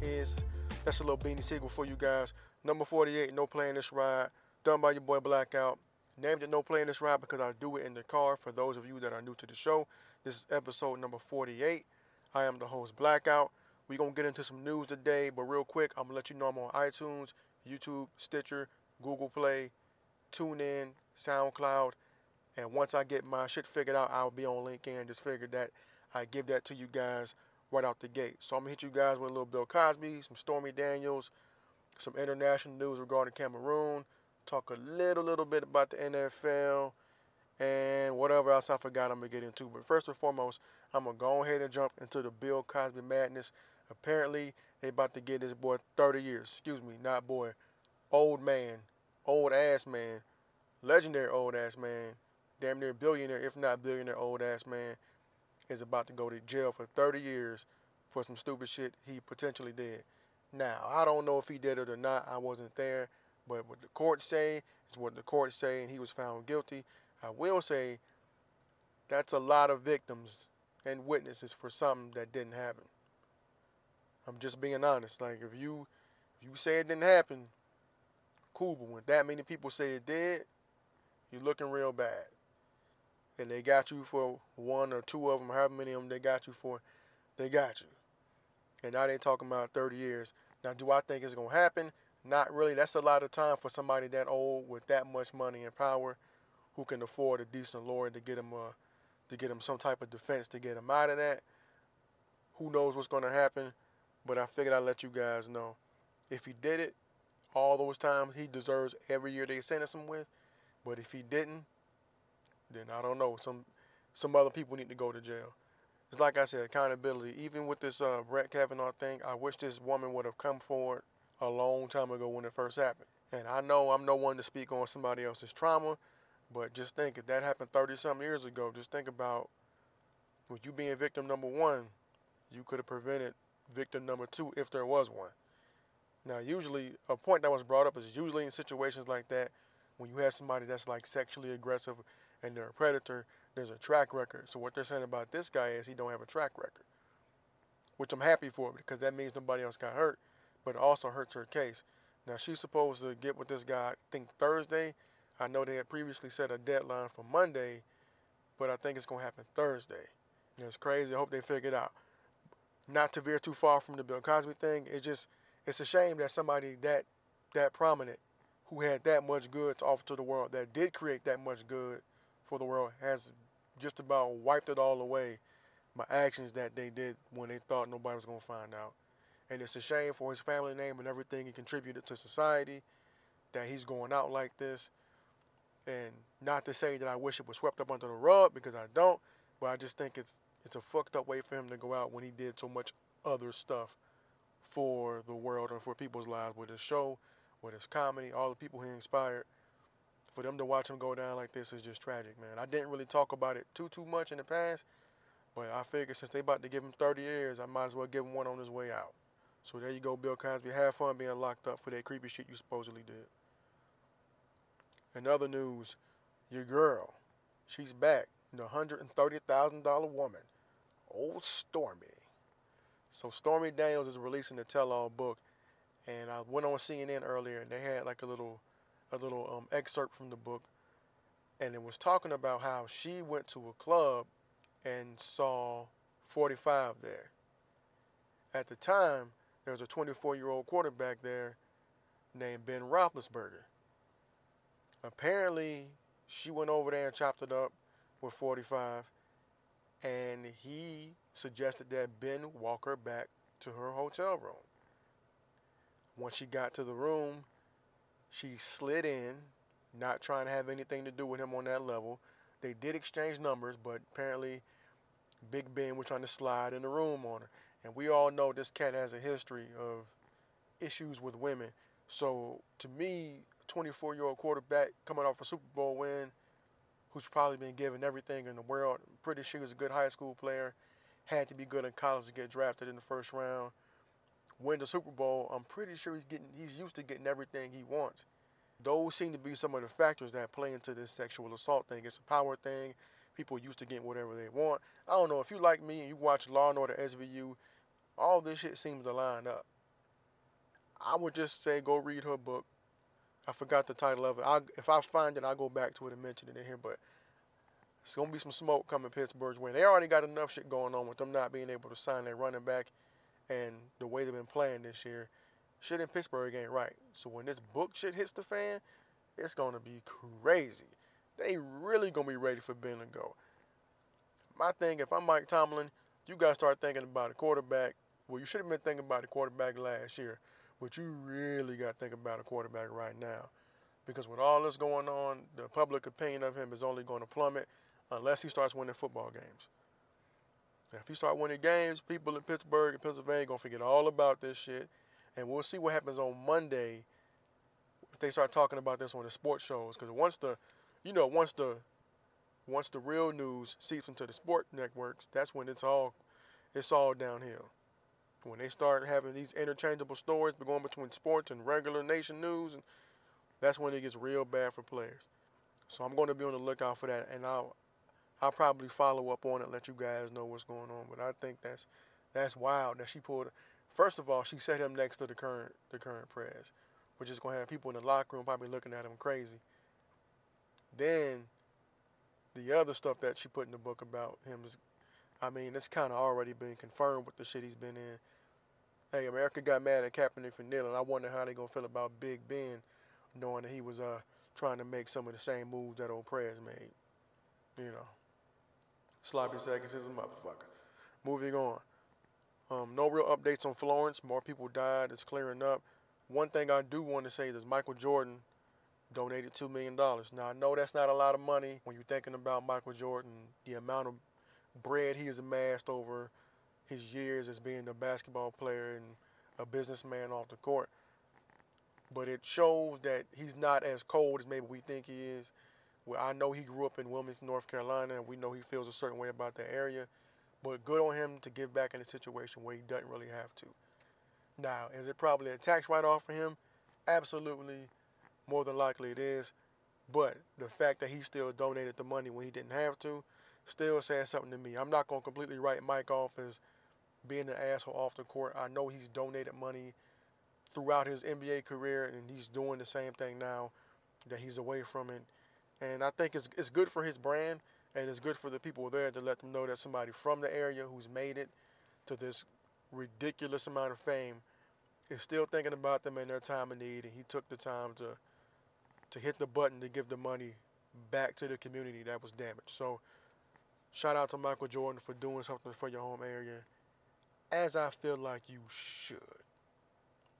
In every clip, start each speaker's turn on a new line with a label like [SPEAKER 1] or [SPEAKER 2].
[SPEAKER 1] Is. That's a little beanie sequel for you guys. Number 48, No Playing This Ride. Done by your boy Blackout. Named it No Playing This Ride because I do it in the car. For those of you that are new to the show, this is episode number 48. I am the host Blackout. We're going to get into some news today, but real quick, I'm going to let you know I'm on iTunes, YouTube, Stitcher, Google Play, TuneIn, SoundCloud, and once I get my shit figured out, I'll be on LinkedIn. Just figured that I give that to you guys right out the gate. So I'm gonna hit you guys with a little Bill Cosby, some Stormy Daniels, some international news regarding Cameroon. Talk a little, little bit about the NFL and whatever else I forgot I'm gonna get into. But first and foremost, I'm gonna go ahead and jump into the Bill Cosby madness. Apparently, they about to get this boy 30 years. Excuse me, not boy, old man, old ass man, legendary old ass man damn near billionaire, if not billionaire, old ass man is about to go to jail for 30 years for some stupid shit he potentially did. Now, I don't know if he did it or not. I wasn't there. But what the court say is what the court say, and he was found guilty. I will say that's a lot of victims and witnesses for something that didn't happen. I'm just being honest. Like if you if you say it didn't happen, cool. But when that many people say it did, you're looking real bad and they got you for one or two of them, however many of them they got you for, they got you. And now they talking about 30 years. Now, do I think it's gonna happen? Not really. That's a lot of time for somebody that old with that much money and power, who can afford a decent lawyer to get him uh, to get him some type of defense to get him out of that. Who knows what's gonna happen? But I figured I'd let you guys know. If he did it, all those times he deserves every year they sentence him with. But if he didn't, then I don't know. Some some other people need to go to jail. It's like I said, accountability. Even with this uh, Brett Kavanaugh thing, I wish this woman would have come forward a long time ago when it first happened. And I know I'm no one to speak on somebody else's trauma, but just think if that happened 30 some years ago, just think about with you being victim number one, you could have prevented victim number two if there was one. Now, usually, a point that was brought up is usually in situations like that, when you have somebody that's like sexually aggressive and they're a predator, there's a track record. So what they're saying about this guy is he don't have a track record, which I'm happy for because that means nobody else got hurt, but it also hurts her case. Now she's supposed to get with this guy, I think Thursday. I know they had previously set a deadline for Monday, but I think it's gonna happen Thursday. it's crazy. I hope they figure it out. Not to veer too far from the Bill Cosby thing. It's just it's a shame that somebody that that prominent who had that much good to offer to the world, that did create that much good, for the world has just about wiped it all away by actions that they did when they thought nobody was going to find out. And it's a shame for his family name and everything he contributed to society that he's going out like this. And not to say that I wish it was swept up under the rug because I don't, but I just think it's it's a fucked up way for him to go out when he did so much other stuff for the world and for people's lives with his show, with his comedy, all the people he inspired for them to watch him go down like this is just tragic, man. I didn't really talk about it too too much in the past, but I figured since they about to give him 30 years, I might as well give him one on his way out. So there you go, Bill Cosby. Have fun being locked up for that creepy shit you supposedly did. In other news, your girl, she's back. The $130,000 woman, old Stormy. So Stormy Daniels is releasing the tell-all book, and I went on CNN earlier, and they had like a little a little um, excerpt from the book, and it was talking about how she went to a club and saw 45 there. At the time, there was a 24 year old quarterback there named Ben Roethlisberger. Apparently, she went over there and chopped it up with 45, and he suggested that Ben walk her back to her hotel room. Once she got to the room, she slid in, not trying to have anything to do with him on that level. They did exchange numbers, but apparently Big Ben was trying to slide in the room on her. And we all know this cat has a history of issues with women. So to me, 24 year old quarterback coming off a Super Bowl win, who's probably been given everything in the world. Pretty sure he was a good high school player, had to be good in college to get drafted in the first round. Win the Super Bowl. I'm pretty sure he's getting he's used to getting everything he wants. Those seem to be some of the factors that play into this sexual assault thing. It's a power thing. People used to getting whatever they want. I don't know if you like me and you watch Law and Order SVU, all this shit seems to line up. I would just say go read her book. I forgot the title of it. I, if I find it, I'll go back to it and mention it in here. But it's gonna be some smoke coming Pittsburgh's way. They already got enough shit going on with them not being able to sign their running back, and the way they've been playing this year. Shit in Pittsburgh ain't right. So when this book shit hits the fan, it's gonna be crazy. They really gonna be ready for Ben to go. My thing, if I'm Mike Tomlin, you gotta start thinking about a quarterback. Well, you should have been thinking about a quarterback last year. But you really got to think about a quarterback right now. Because with all this going on, the public opinion of him is only going to plummet unless he starts winning football games. If you start winning games, people in Pittsburgh and Pennsylvania to forget all about this shit. And we'll see what happens on Monday if they start talking about this on the sports shows. Because once the, you know, once the, once the real news seeps into the sport networks, that's when it's all, it's all downhill. When they start having these interchangeable stories going between sports and regular nation news, and that's when it gets real bad for players. So I'm going to be on the lookout for that, and I'll I'll probably follow up on it, let you guys know what's going on. But I think that's that's wild that she pulled. First of all, she set him next to the current the current press, which is going to have people in the locker room probably looking at him crazy. Then the other stuff that she put in the book about him is, I mean, it's kind of already been confirmed with the shit he's been in. Hey, America got mad at Kaepernick for kneeling. I wonder how they gonna feel about Big Ben, knowing that he was uh trying to make some of the same moves that old Prez made. You know, sloppy seconds is a motherfucker. Moving on. Um, no real updates on Florence. More people died. It's clearing up. One thing I do want to say is Michael Jordan donated $2 million. Now, I know that's not a lot of money when you're thinking about Michael Jordan, the amount of bread he has amassed over his years as being a basketball player and a businessman off the court. But it shows that he's not as cold as maybe we think he is. Well, I know he grew up in Wilmington, North Carolina, and we know he feels a certain way about that area. But good on him to give back in a situation where he doesn't really have to. Now, is it probably a tax write-off for him? Absolutely. More than likely it is. But the fact that he still donated the money when he didn't have to still says something to me. I'm not going to completely write Mike off as – being an asshole off the court. I know he's donated money throughout his NBA career, and he's doing the same thing now that he's away from it. And I think it's it's good for his brand, and it's good for the people there to let them know that somebody from the area who's made it to this ridiculous amount of fame is still thinking about them in their time of need, and he took the time to to hit the button to give the money back to the community that was damaged. So, shout out to Michael Jordan for doing something for your home area as I feel like you should.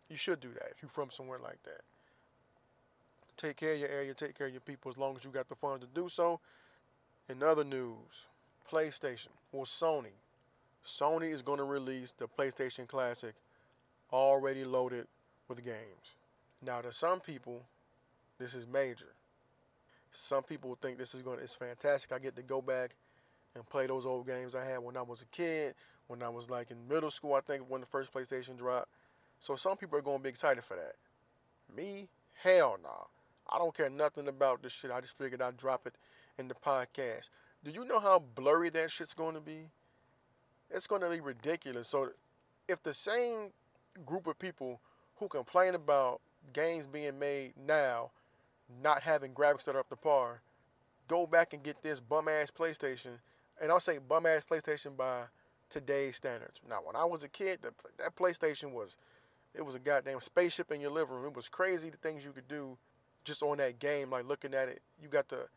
[SPEAKER 1] You should do that if you're from somewhere like that. Take care of your area, take care of your people as long as you got the funds to do so. In other news, PlayStation or Sony. Sony is going to release the PlayStation Classic already loaded with games. Now, to some people, this is major. Some people think this is going to, it's fantastic. I get to go back and play those old games I had when I was a kid when I was like in middle school, I think when the first PlayStation dropped. So some people are going to be excited for that. Me, hell no. Nah. I don't care nothing about this shit. I just figured I'd drop it in the podcast. Do you know how blurry that shit's going to be? It's going to be ridiculous. So if the same group of people who complain about games being made now not having graphics that are up to par go back and get this bum ass PlayStation, and I'll say bum ass PlayStation by today's standards. Now, when I was a kid, the, that PlayStation was, it was a goddamn spaceship in your living room. It was crazy the things you could do just on that game. Like looking at it, you got to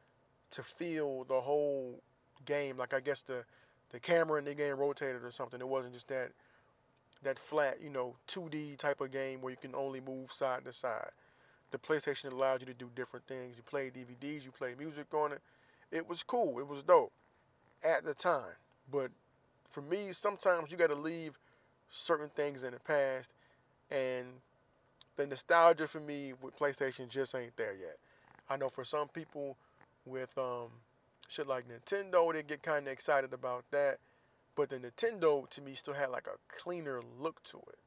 [SPEAKER 1] to feel the whole game. Like I guess the the camera in the game rotated or something. It wasn't just that that flat, you know, 2D type of game where you can only move side to side. The PlayStation allowed you to do different things. You play DVDs, you play music on it. It was cool. It was dope at the time. But for me, sometimes you got to leave certain things in the past, and the nostalgia for me with PlayStation just ain't there yet. I know for some people with um, shit like Nintendo, they get kind of excited about that, but the Nintendo to me still had like a cleaner look to it.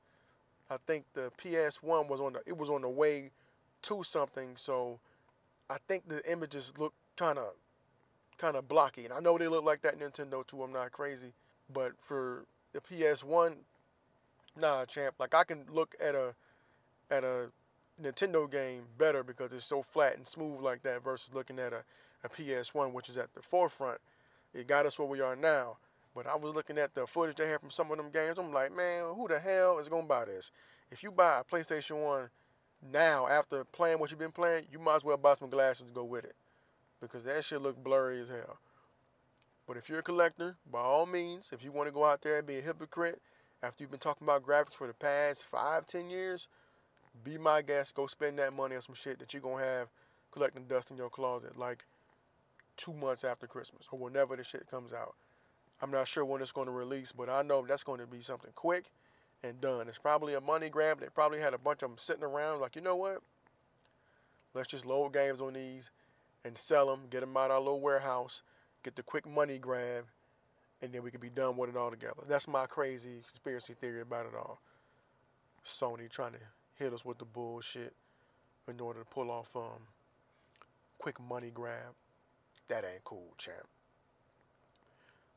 [SPEAKER 1] I think the PS1 was on the it was on the way to something, so I think the images look kind of kind of blocky. And I know they look like that Nintendo too. I'm not crazy, but for the PS1, nah, champ. Like I can look at a at a Nintendo game better because it's so flat and smooth like that versus looking at a, a PS1, which is at the forefront. It got us where we are now. But I was looking at the footage they had from some of them games. I'm like, man, who the hell is gonna buy this? If you buy a PlayStation One now, after playing what you've been playing, you might as well buy some glasses to go with it, because that shit look blurry as hell. But if you're a collector, by all means, if you want to go out there and be a hypocrite after you've been talking about graphics for the past five, ten years, be my guest. Go spend that money on some shit that you're gonna have collecting dust in your closet like two months after Christmas or whenever the shit comes out. I'm not sure when it's to release, but I know that's going to be something quick and done. It's probably a money grab. They probably had a bunch of them sitting around like, you know what? Let's just load games on these and sell them, get them out our little warehouse, get the quick money grab, and then we can be done with it all together. That's my crazy conspiracy theory about it all. Sony trying to hit us with the bullshit in order to pull off um quick money grab. That ain't cool, champ.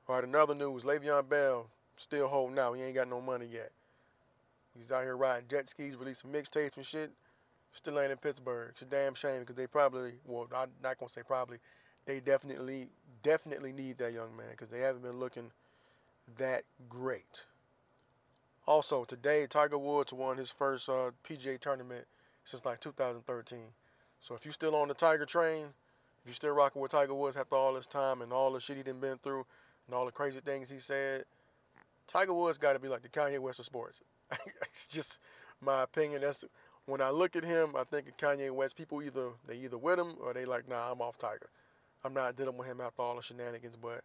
[SPEAKER 1] All right, another news. Le'Veon Bell still holding out. He ain't got no money yet. He's out here riding jet skis, releasing mixtapes and shit. Still ain't in Pittsburgh. It's a damn shame because they probably, well, I'm not gonna say probably, they definitely, definitely need that young man because they haven't been looking that great. Also, today Tiger Woods won his first uh, PGA tournament since like 2013. So if you're still on the Tiger train, if you're still rocking with Tiger Woods after all this time and all the shit he done been through and all the crazy things he said, Tiger Woods got to be like the Kanye West of sports. it's just my opinion. That's when I look at him, I think of Kanye West. People either they either with him or they like, nah, I'm off Tiger. I'm not dealing with him after all the shenanigans. But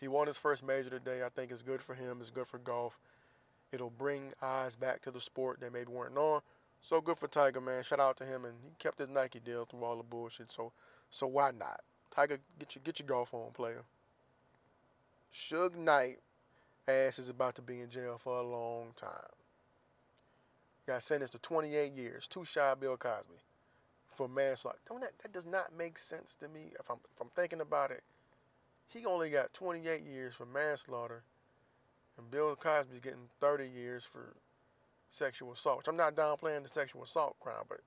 [SPEAKER 1] he won his first major today. I think it's good for him. It's good for golf. It'll bring eyes back to the sport that maybe weren't on. So good for Tiger, man. Shout out to him, and he kept his Nike deal through all the bullshit. So, so why not? Tiger, get your get your golf on, player. Suge Knight ass is about to be in jail for a long time. Got sentenced to 28 years, too shy Bill Cosby, for manslaughter. Don't that that does not make sense to me. If I'm if I'm thinking about it, he only got 28 years for manslaughter and Bill Cosby's getting 30 years for sexual assault. Which I'm not downplaying the sexual assault crime, but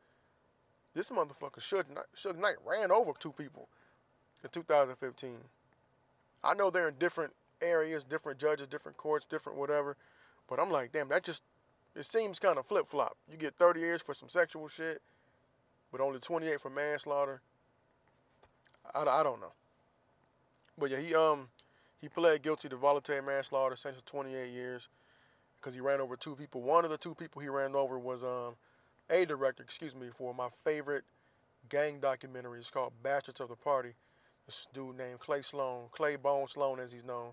[SPEAKER 1] this motherfucker Suge Knight, Suge Knight ran over two people in 2015. I know they're in different areas, different judges, different courts, different whatever, but I'm like, damn, that just it seems kind of flip flop. You get 30 years for some sexual shit, but only 28 for manslaughter. I, I don't know, but yeah, he um he pled guilty to voluntary manslaughter, sentenced to 28 years because he ran over two people. One of the two people he ran over was um, a director, excuse me, for my favorite gang documentary. It's called Bastards of the Party. This dude named Cle Sloan, Cle Bone Sloan as he's known.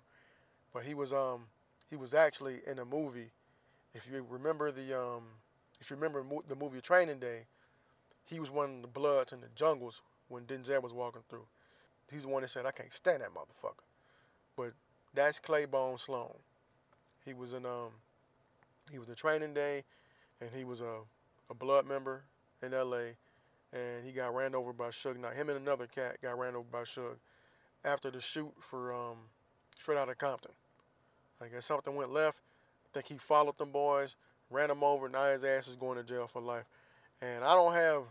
[SPEAKER 1] But he was um he was actually in a movie. If you remember the um if you remember mo- the movie Training Day, he was one of the Bloods in the jungles when Denzel was walking through. He's the one that said, "I can't stand that motherfucker." But that's Cle Bone Sloan. He was in um he was in training day and he was a, a blood member in LA and he got ran over by Suge Knight. Him and another cat got ran over by Suge after the shoot for um straight out of Compton. I guess something went left. I think he followed them boys, ran them over, and now his ass is going to jail for life. And I don't have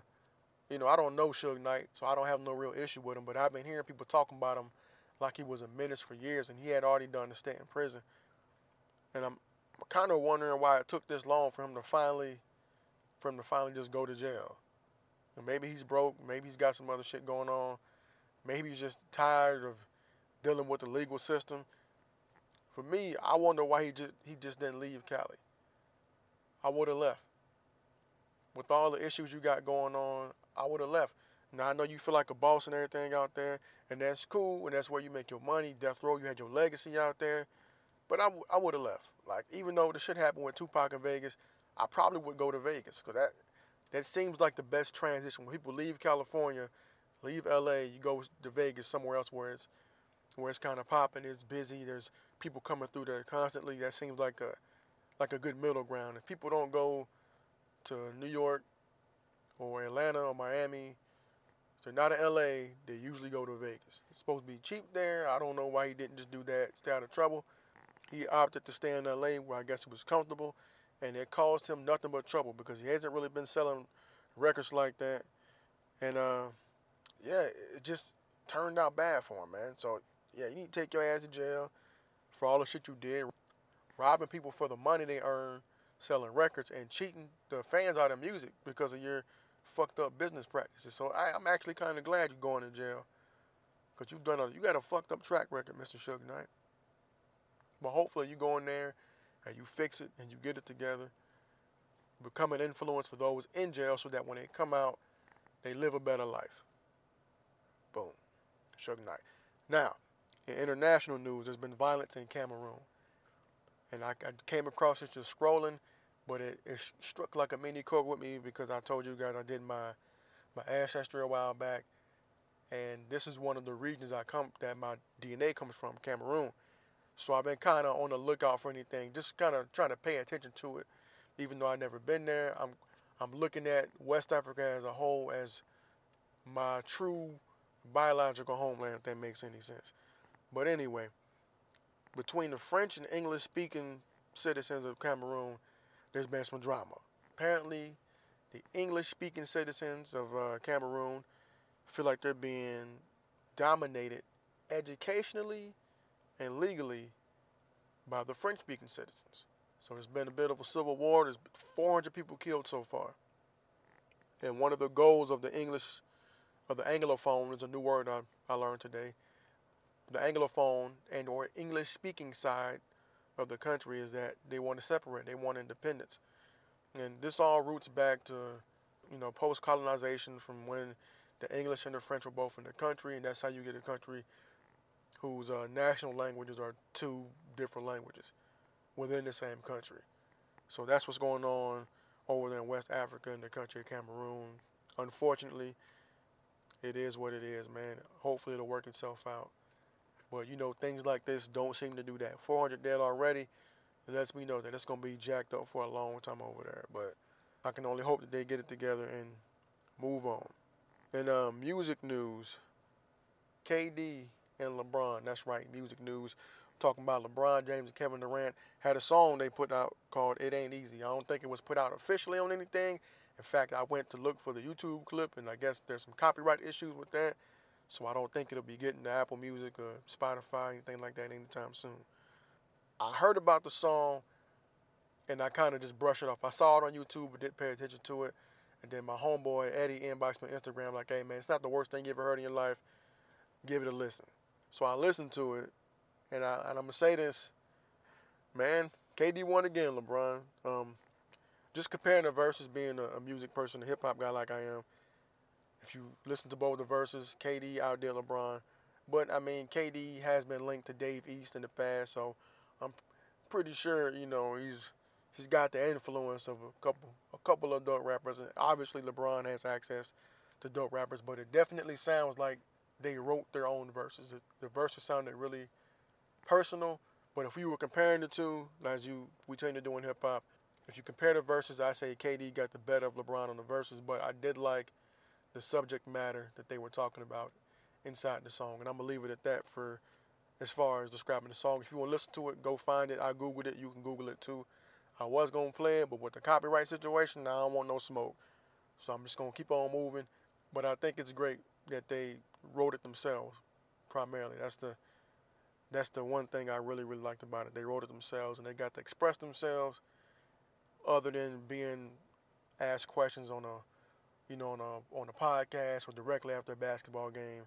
[SPEAKER 1] you know, I don't know Suge Knight, so I don't have no real issue with him, but I've been hearing people talking about him like he was a menace for years, and he had already done the stay in prison. And I'm, kind of wondering why it took this long for him to finally, for him to finally just go to jail. And maybe he's broke. Maybe he's got some other shit going on. Maybe he's just tired of dealing with the legal system. For me, I wonder why he just he just didn't leave Cali. I would have left. With all the issues you got going on, I would have left. Now I know you feel like a boss and everything out there, and that's cool, and that's where you make your money. Death Row, you had your legacy out there, But I, w- I would have left. Like even though the shit happened with Tupac in Vegas, I probably would go to Vegas because that that seems like the best transition. When people leave California, leave LA, you go to Vegas, somewhere else where it's where it's kind of popping, it's busy, there's people coming through there constantly. That seems like a like a good middle ground. If people don't go to New York or Atlanta or Miami, so not in LA, they usually go to Vegas. It's supposed to be cheap there. I don't know why he didn't just do that, stay out of trouble. He opted to stay in LA where I guess he was comfortable and it caused him nothing but trouble because he hasn't really been selling records like that. And uh, yeah, it just turned out bad for him, man. So yeah, you need to take your ass to jail for all the shit you did, robbing people for the money they earn, selling records, and cheating the fans out of music because of your fucked up business practices. So I, am actually kind of glad you're going to jail because you've done a you got a fucked up track record, Mr. Suge Knight. But hopefully you go in there and you fix it and you get it together. Become an influence for those in jail so that when they come out, they live a better life. Boom. Suge Knight. Now, in international news, there's been violence in Cameroon. And I, I came across it just scrolling, but it, it struck like a mini chord with me because I told you guys I did my my ancestry a while back, and this is one of the regions I come that my DNA comes from, Cameroon. So I've been kind of on the lookout for anything, just kind of trying to pay attention to it, even though I've never been there. I'm I'm looking at West Africa as a whole as my true biological homeland, if that makes any sense. But anyway, between the French and English speaking citizens of Cameroon, there's been some drama. Apparently, the English speaking citizens of uh, Cameroon feel like they're being dominated educationally and legally by the French speaking citizens. So there's been a bit of a civil war. There's 400 people killed so far. And one of the goals of the English, of the Anglophone, is a new word I, I learned today. The Anglophone and or English speaking side of the country is that they want to separate. They want independence. And this all roots back to, you know, post colonization from when the English and the French were both in the country, and that's how you get a country whose uh, national languages are two different languages within the same country. So that's what's going on over there in West Africa in the country of Cameroon. Unfortunately, it is what it is, man. Hopefully it'll work itself out. But you know, things like this don't seem to do that. 400 dead already. It lets me know that it's going to be jacked up for a long time over there. But I can only hope that they get it together and move on. In uh, music news, KD and LeBron. That's right, music news. talking about LeBron James and Kevin Durant had a song they put out called "It Ain't Easy." I don't think it was put out officially on anything. In fact, I went to look for the YouTube clip, and I guess there's some copyright issues with that. So I don't think it'll be getting to Apple Music or Spotify, or anything like that, anytime soon. I heard about the song, and I kind of just brushed it off. I saw it on YouTube, but didn't pay attention to it. And then my homeboy Eddie inboxed me on Instagram like, "Hey man, it's not the worst thing you ever heard in your life. Give it a listen." So I listened to it, and, I, and I'm gonna say this, man. KD won again, LeBron. Um, just comparing the verses, being a, a music person, a hip hop guy like I am. If you listen to both the verses, KD outdid LeBron. But I mean, KD has been linked to Dave East in the past, so I'm pretty sure you know he's he's got the influence of a couple a couple of dope rappers. And obviously, LeBron has access to dope rappers, but it definitely sounds like they wrote their own verses. The, verses sounded really personal, but if we were comparing the two, as you we tend to do in hip hop, if you compare the verses, I say KD got the better of LeBron on the verses, but I did like the subject matter that they were talking about inside the song, and I'm gonna leave it at that for as far as describing the song. If you want to listen to it, go find it. I googled it. You can Google it too. I was gonna play it, but with the copyright situation, I don't want no smoke. So I'm just gonna keep on moving. But I think it's great that they wrote it themselves primarily. That's the that's the one thing I really really liked about it. They wrote it themselves and they got to express themselves other than being asked questions on a you know on a on a podcast or directly after a basketball game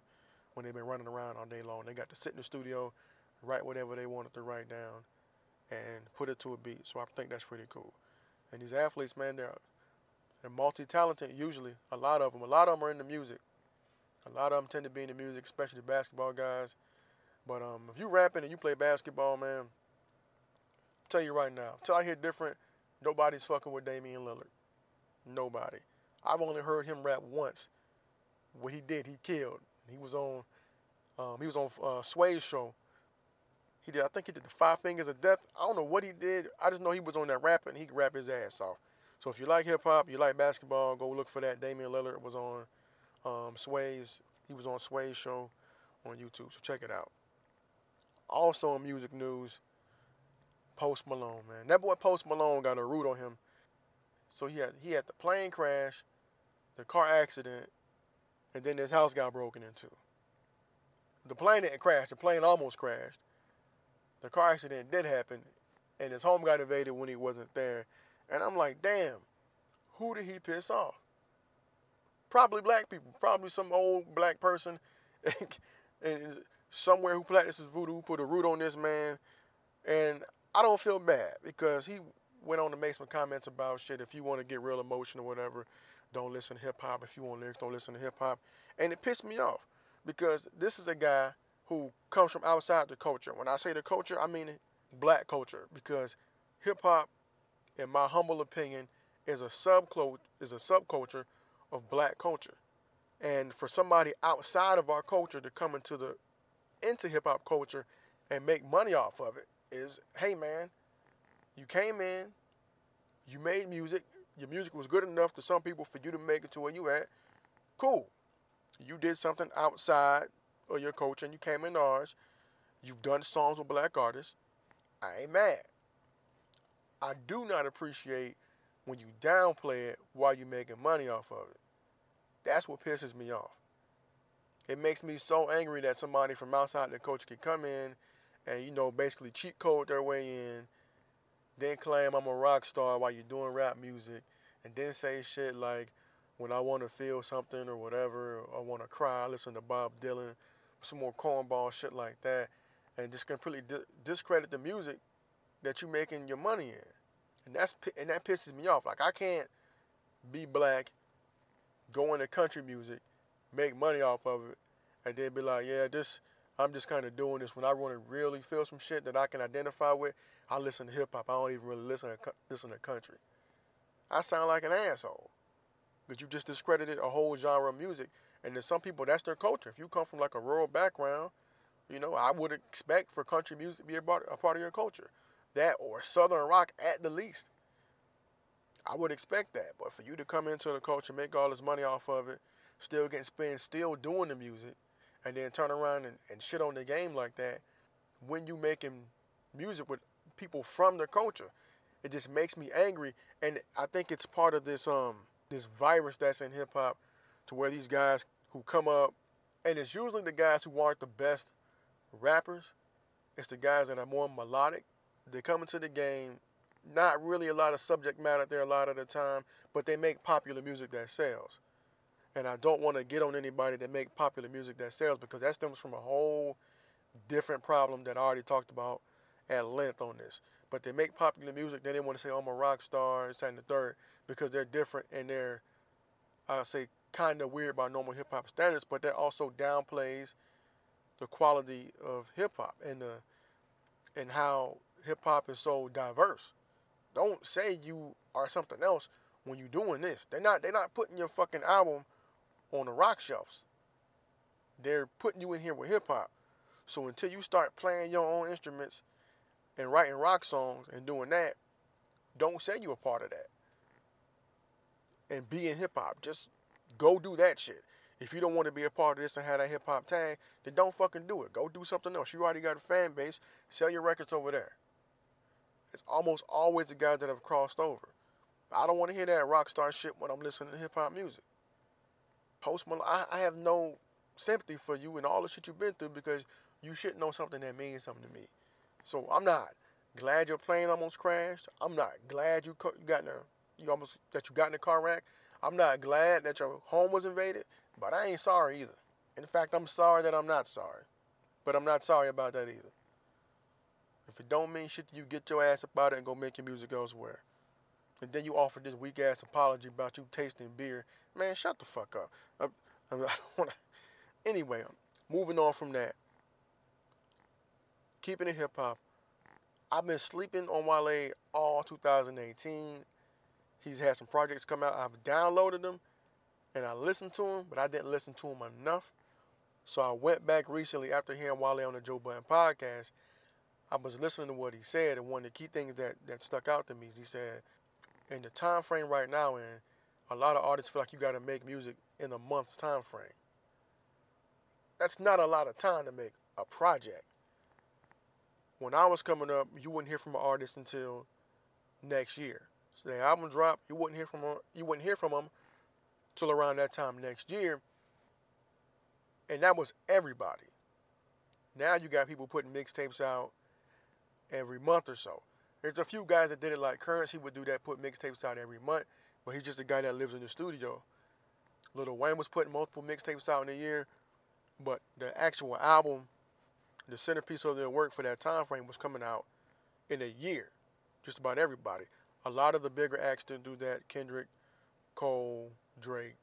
[SPEAKER 1] when they've been running around all day long. They got to sit in the studio, write whatever they wanted to write down and put it to a beat. So I think that's pretty cool. And these athletes, man, they're they're multi-talented usually. A lot of them. A lot of them are into music. A lot of them tend to be in the music, especially the basketball guys. But um, if you rapping and you play basketball, man, tell you right now, till I hear different, nobody's fucking with Damian Lillard. Nobody. I've only heard him rap once. What he did, he killed. He was on, um, he was on uh, Sway's show. He did, I think he did the Five Fingers of Death. I don't know what he did. I just know he was on that rapping. He could rap his ass off. So if you like hip hop, you like basketball, go look for that. Damian Lillard was on um, Sway's. He was on Sway's show on YouTube. So check it out. Also in music news, Post Malone, man. That boy Post Malone got a root on him. So he had he had the plane crash, the car accident, and then his house got broken into. The plane didn't crash. The plane almost crashed. The car accident did happen, and his home got invaded when he wasn't there. And I'm like, damn, who did he piss off? Probably black people. Probably some old black person and somewhere who practices voodoo put a root on this man. And I don't feel bad because he went on to make some comments about shit. If you want to get real emotional or whatever, don't listen to hip hop. If you want lyrics, don't listen to hip hop. And it pissed me off because this is a guy who comes from outside the culture. When I say the culture, I mean black culture because hip hop, in my humble opinion, is a subculture is a subculture of black culture. And for somebody outside of our culture to come into the into hip hop culture and make money off of it is, hey man, you came in, you made music, your music was good enough to some people for you to make it to where you at. Cool. You did something outside of your culture and you came in ours. You've done songs with black artists. I ain't mad. I do not appreciate when you downplay it while you're making money off of it. That's what pisses me off. It makes me so angry that somebody from outside the culture can come in and, you know, basically cheat code their way in then claim I'm a rock star while you're doing rap music, and then say shit like, when I want to feel something or whatever, or I want to cry, I listen to Bob Dylan, some more cornball shit like that, and just completely di- discredit the music that you're making your money in, and that's and that pisses me off. Like I can't be black, go into country music, make money off of it, and then be like, yeah, this I'm just kind of doing this when I want to really feel some shit that I can identify with. I listen to hip hop. I don't even really listen to listen to country. I sound like an asshole because you just discredited a whole genre of music. And there's some people that's their culture. If you come from like a rural background, you know, I would expect for country music to be a part, a part of your culture. That or southern rock at the least. I would expect that. But for you to come into the culture, make all this money off of it, still getting spent, still doing the music, and then turn around and, and shit on the game like that when you making music with people from their culture. It just makes me angry, and I think it's part of this um this virus that's in hip hop, to where these guys who come up, and it's usually the guys who aren't the best rappers. It's the guys that are more melodic. They come into the game, not really a lot of subject matter there a lot of the time, but they make popular music that sells. And I don't want to get on anybody that make popular music that sells because that stems from a whole different problem that I already talked about at length on this. But they make popular music, They they want to say, I'm a rock star, and second the third, because they're different and they're, I'll say, kind of weird by normal hip hop standards, but that also downplays the quality of hip hop and the and how hip hop is so diverse. Don't say you are something else when you're doing this. They're not they're not putting your fucking album on the rock shelves. They're putting you in here with hip hop. So until you start playing your own instruments and writing rock songs and doing that, don't say you're a part of that. And be in hip hop. Just go do that shit. If you don't want to be a part of this and have that hip hop tag, then don't fucking do it. Go do something else. You already got a fan base. Sell your records over there. It's almost always the guys that have crossed over. I don't want to hear that rock star shit when I'm listening to hip hop music. Post Malone, I, I have no sympathy for you and all the shit you've been through because you should know something that means something to me. So I'm not glad your plane almost crashed. I'm not glad you got in a you almost that you got in a car wreck. I'm not glad that your home was invaded, but I ain't sorry either. In fact, I'm sorry that I'm not sorry. But I'm not sorry about that either. If it don't mean shit, you get your ass about it and go make your music elsewhere. And then you offer this weak ass apology about you tasting beer. Man, shut the fuck up. I, I, don't want to. Anyway, moving on from that. Keeping it hip hop. I've been sleeping on Wale all 2018. He's had some projects come out. I've downloaded them and I listened to them, but I didn't listen to them enough. So I went back recently after hearing Wale on the Joe Budden podcast. I was listening to what he said, and one of the key things that, that stuck out to me is he said, in the time frame right now, and a lot of artists feel like you got to make music in a month's time frame. That's not a lot of time to make a project. When I was coming up, you wouldn't hear from an artist until next year. So the album drop, you wouldn't hear from them, you wouldn't hear from them till around that time next year. And that was everybody. Now you got people putting mixtapes out every month or so. There's a few guys that did it like Curren$y would do that, put mixtapes out every month, but he's just a guy that lives in the studio. Lil Wayne was putting multiple mixtapes out in a year, but the actual album, the centerpiece of their work for that time frame was coming out in a year. Just about everybody. A lot of the bigger acts didn't do that. Kendrick, Cole, Drake,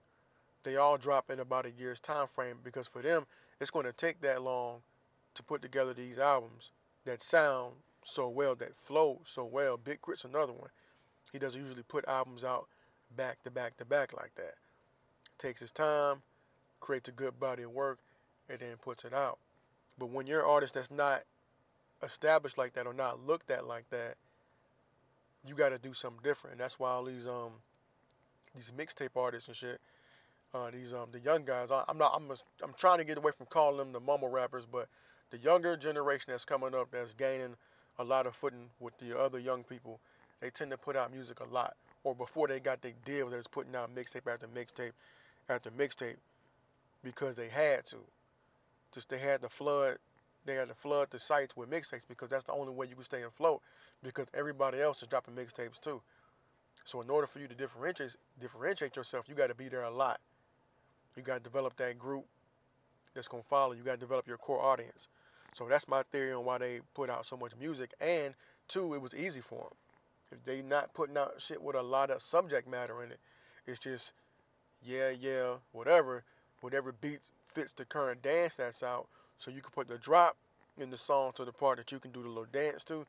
[SPEAKER 1] they all drop in about a year's time frame because for them, it's going to take that long to put together these albums that sound so well, that flow so well. Big K.R.I.T's another one. He doesn't usually put albums out back to back to back like that. Takes his time, creates a good body of work, and then puts it out. But when you're an artist that's not established like that or not looked at like that, you got to do something different. And that's why all these um these mixtape artists and shit, uh, these um the young guys. I, am not. I'm. A, I'm trying to get away from calling them the mumble rappers, but the younger generation that's coming up that's gaining a lot of footing with the other young people. They tend to put out music a lot, or before they got their deal, they're just putting out mixtape after mixtape after mixtape because they had to. Just they had to flood. They had to flood the sites with mixtapes because that's the only way you can stay afloat. Because everybody else is dropping mixtapes too. So in order for you to differentiate differentiate yourself, you got to be there a lot. You got to develop that group that's gonna follow. You got to develop your core audience. So that's my theory on why they put out so much music. And two, it was easy for them. If they not putting out shit with a lot of subject matter in it, it's just yeah, yeah, whatever, whatever beat fits the current dance that's out. So you can put the drop in the song to the part that you can do the little dance to.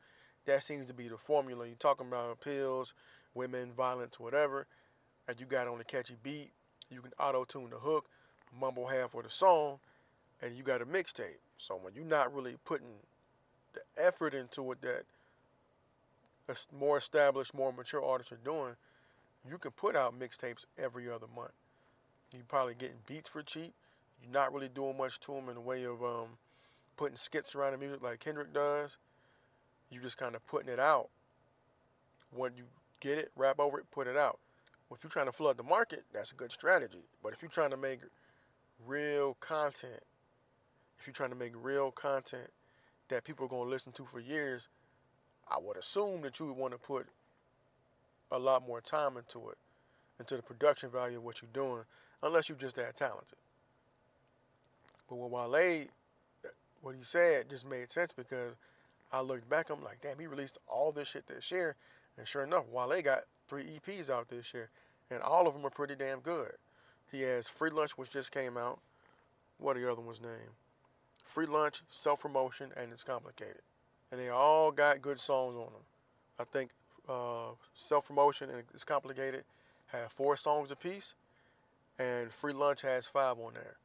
[SPEAKER 1] That seems to be the formula. You're talking about pills, women, violence, whatever, and you got on a catchy beat. You can auto tune the hook, mumble half of the song, and you got a mixtape. So when you're not really putting the effort into it that more established, more mature artists are doing, you can put out mixtapes every other month. You're probably getting beats for cheap. You're not really doing much to them in the way of um, putting skits around the music like Kendrick does. You're just kind of putting it out. When you get it, rap over it, put it out. If you're trying to flood the market, that's a good strategy. But if you're trying to make real content, if you're trying to make real content that people are going to listen to for years, I would assume that you would want to put a lot more time into it, into the production value of what you're doing, unless you're just that talented. But when Wale, what he said just made sense because I looked back, I'm like, damn, he released all this shit this year. And sure enough, Wale got three EPs out this year, and all of them are pretty damn good. He has Free Lunch, which just came out. What are the other one's name? Free Lunch, Self Promotion, and It's Complicated. And they all got good songs on them. I think uh, Self Promotion and It's Complicated have four songs apiece, and Free Lunch has five on there.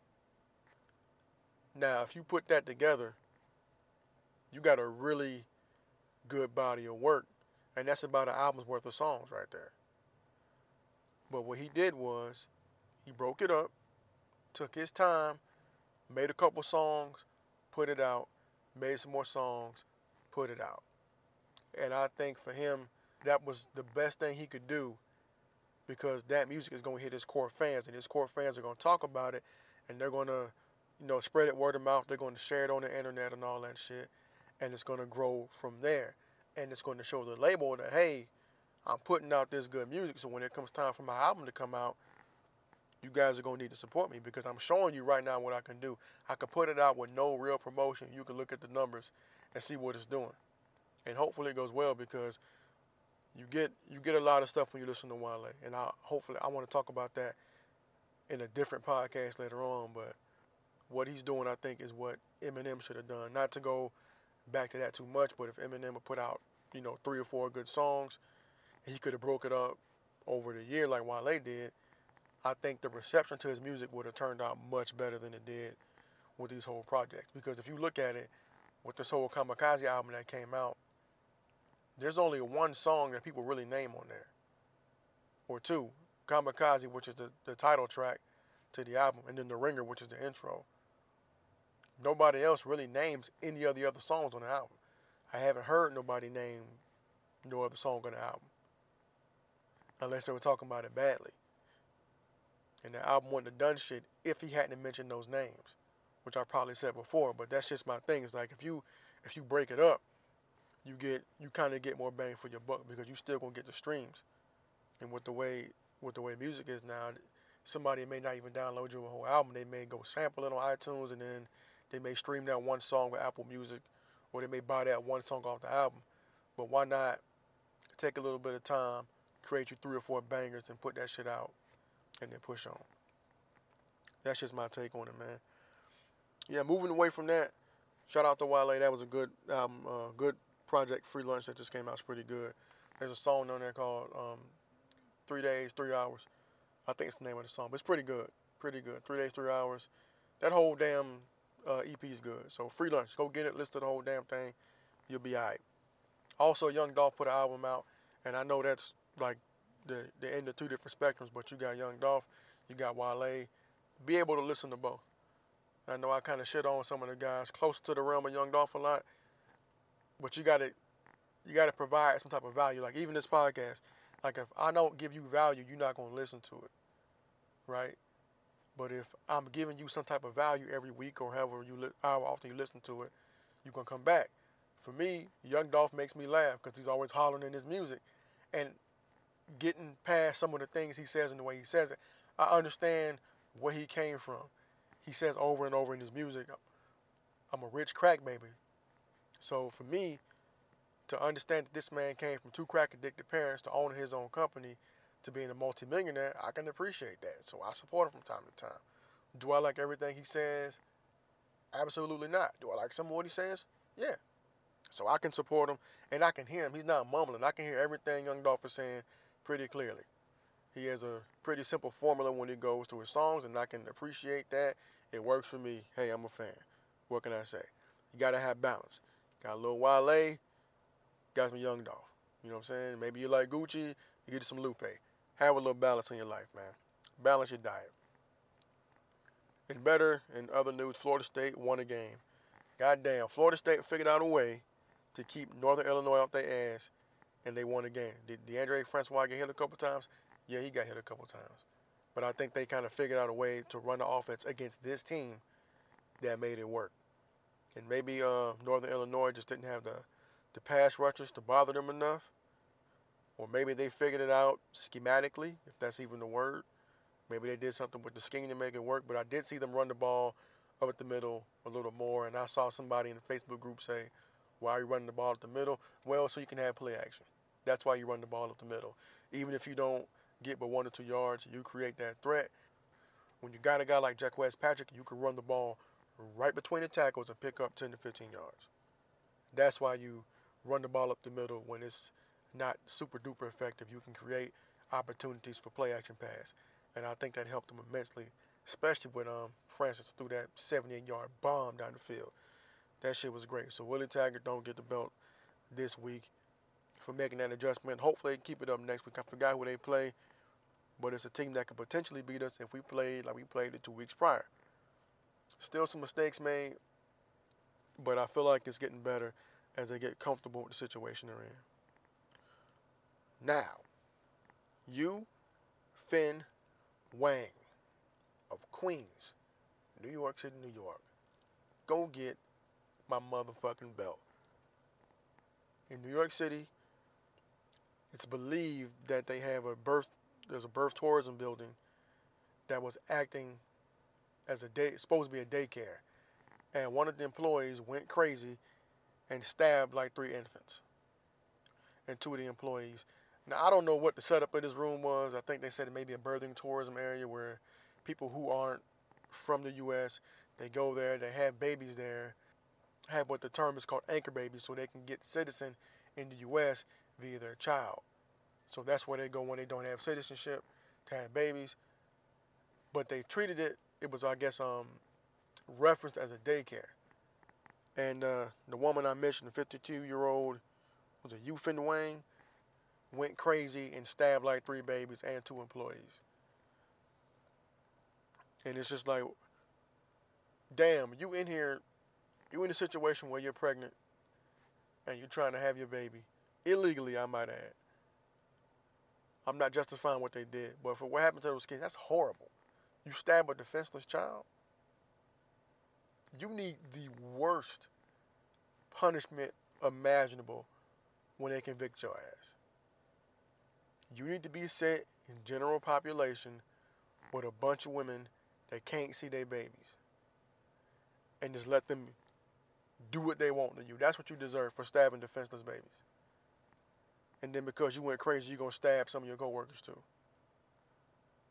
[SPEAKER 1] Now, if you put that together, you got a really good body of work. And that's about an album's worth of songs right there. But what he did was he broke it up, took his time, made a couple songs, put it out, made some more songs, put it out. And I think for him, that was the best thing he could do because that music is going to hit his core fans, and his core fans are going to talk about it, and they're going to, you know, spread it word of mouth. They're going to share it on the internet and all that shit, and it's going to grow from there. And it's going to show the label that hey, I'm putting out this good music, so when it comes time for my album to come out, you guys are going to need to support me because I'm showing you right now what I can do. I can put it out with no real promotion. You can look at the numbers and see what it's doing. And hopefully it goes well because you get you get a lot of stuff when you listen to Wale. And I hopefully I want to talk about that in a different podcast later on, but what he's doing I think is what Eminem should have done. Not to go back to that too much. But if Eminem would put out, you know, three or four good songs, he could have broke it up over the year like Wale did. I think the reception to his music would have turned out much better than it did with these whole projects. Because if you look at it, with this whole Kamikaze album that came out, there's only one song that people really name on there, or two. Kamikaze, which is the, the title track to the album, and then The Ringer, which is the intro. Nobody else really names any of the other songs on the album. I haven't heard nobody name no other song on the album, unless they were talking about it badly. And the album wouldn't have done shit if he hadn't mentioned those names, which I probably said before. But that's just my thing. It's like if you if you break it up, you get you kind of get more bang for your buck because you still gonna get the streams. And with the way with the way music is now, somebody may not even download your whole album. They may go sample it on iTunes and then they may stream that one song with Apple Music, or they may buy that one song off the album. But why not take a little bit of time, create you three or four bangers, and put that shit out, and then push on. That's just my take on it, man. Yeah, moving away from that, shout out to Wale. That was a good album, uh, good project. Free Lunch that just came out is pretty good. There's a song on there called um, Three Days, Three Hours. I think it's the name of the song, but it's pretty good. Pretty good. Three Days, Three Hours. That whole damn uh, EP is good. So Free Lunch, go get it. Listen to the whole damn thing. You'll be alright. Also, Young Dolph put an album out, and I know that's like the the end of two different spectrums. But you got Young Dolph, you got Wale. Be able to listen to both. I know I kind of shit on some of the guys close to the realm of Young Dolph a lot, but you got to you got to provide some type of value. Like even this podcast, like if I don't give you value, you're not gonna listen to it, right? But if I'm giving you some type of value every week or however you li- how often you listen to it, you're gonna come back. For me, Young Dolph makes me laugh because he's always hollering in his music, and getting past some of the things he says and the way he says it, I understand where he came from. He says over and over in his music, "I'm a rich crack baby." So for me, to understand that this man came from two crack addicted parents to owning his own company to being a multimillionaire, I can appreciate that. So I support him from time to time. Do I like everything he says? Absolutely not. Do I like some of what he says? Yeah. So I can support him and I can hear him. He's not mumbling. I can hear everything Young Dolph is saying pretty clearly. He has a pretty simple formula when he goes to his songs, and I can appreciate that. It works for me. Hey, I'm a fan. What can I say? You gotta have balance. Got a little Wale, got some Young Dolph. You know what I'm saying? Maybe you like Gucci, you get some Lupe. Have a little balance in your life, man. Balance your diet. And better, in other news, Florida State won a game. Goddamn, Florida State figured out a way to keep Northern Illinois off their ass, and they won a game. Did Deondre Francois get hit a couple times? Yeah, he got hit a couple times. But I think they kind of figured out a way to run the offense against this team that made it work. And maybe uh, Northern Illinois just didn't have the, the pass rushers to bother them enough. Or maybe they figured it out schematically, if that's even the word. Maybe they did something with the scheme to make it work. But I did see them run the ball up at the middle a little more. And I saw somebody in the Facebook group say, why are you running the ball at the middle? Well, so you can have play action. That's why you run the ball up the middle. Even if you don't get but one or two yards, you create that threat. When you got a guy like Jack West Patrick, you can run the ball right between the tackles and pick up 10 to 15 yards. That's why you run the ball up the middle when it's not super duper effective. You can create opportunities for play action pass. And I think that helped them immensely, especially when um, Francis threw that 78 yard bomb down the field. That shit was great. So Willie Taggart don't get the belt this week for making that adjustment. Hopefully they keep it up next week. I forgot who they play, but it's a team that could potentially beat us if we played like we played the two weeks prior. Still some mistakes made, but I feel like it's getting better as they get comfortable with the situation they're in. Now, you, Fen Wang of Queens, New York City, New York, go get my motherfucking belt. In New York City, it's believed that they have a birth there's a birth tourism building that was acting as a day supposed to be a daycare. And one of the employees went crazy and stabbed like three infants. And two of the employees. Now I don't know what the setup of this room was. I think they said it may be a birthing tourism area where people who aren't from the US, they go there, they have babies there, have what the term is called anchor babies so they can get citizen in the U.S. via their child. So that's where they go when they don't have citizenship to have babies. But they treated it, it was, I guess, um, referenced as a daycare. And uh, the woman I mentioned, the 52 year old, was a youth Yu Fen Wang, went crazy and stabbed like three babies and two employees. And it's just like, damn, you in here, you in a situation where you're pregnant and you're trying to have your baby illegally, I might add. I'm not justifying what they did, but for what happened to those kids, that's horrible. You stab a defenseless child. You need the worst punishment imaginable when they convict your ass. You need to be set in general population with a bunch of women that can't see their babies. And just let them do what they want to you. That's what you deserve for stabbing defenseless babies. And then because you went crazy, you're to stab some of your coworkers too.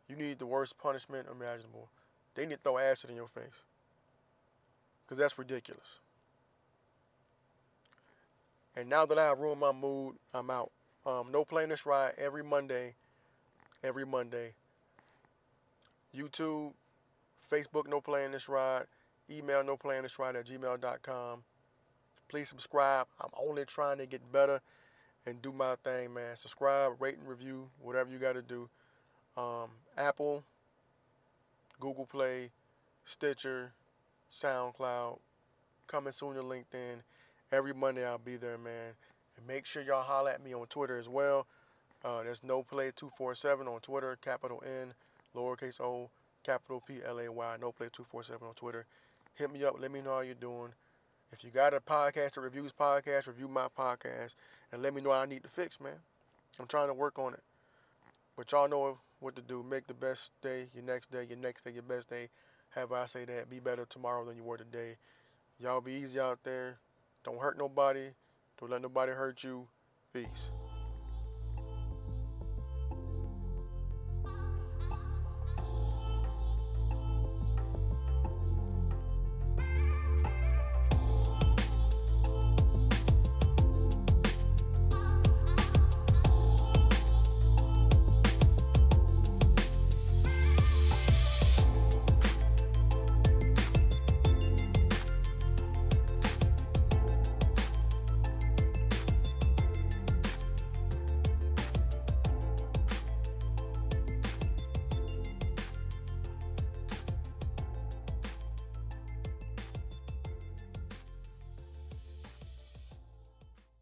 [SPEAKER 1] You need the worst punishment imaginable. They need to throw acid in your face. Because that's ridiculous. And now that I've ruined my mood, I'm out. Um, no playing this ride every Monday. Every Monday. YouTube, Facebook, no playing this ride. Email no playing this ride at gmail.com. Please subscribe. I'm only trying to get better and do my thing, man. Subscribe, rate, and review, whatever you got to do. Um, Apple, Google Play, Stitcher, SoundCloud, coming soon to LinkedIn. Every Monday I'll be there, man. And make sure y'all holler at me on Twitter as well. Uh, there's no play 247 on Twitter, capital N, lowercase o, capital P L A Y, no play 247 on Twitter. Hit me up, let me know how you're doing. If you got a podcast that reviews podcast, review my podcast and let me know what I need to fix, man. I'm trying to work on it. But y'all know what to do. Make the best day your next day, your next day your best day. Have I say that. Be better tomorrow than you were today. Y'all be easy out there. Don't hurt nobody. Don't let nobody hurt you. Peace.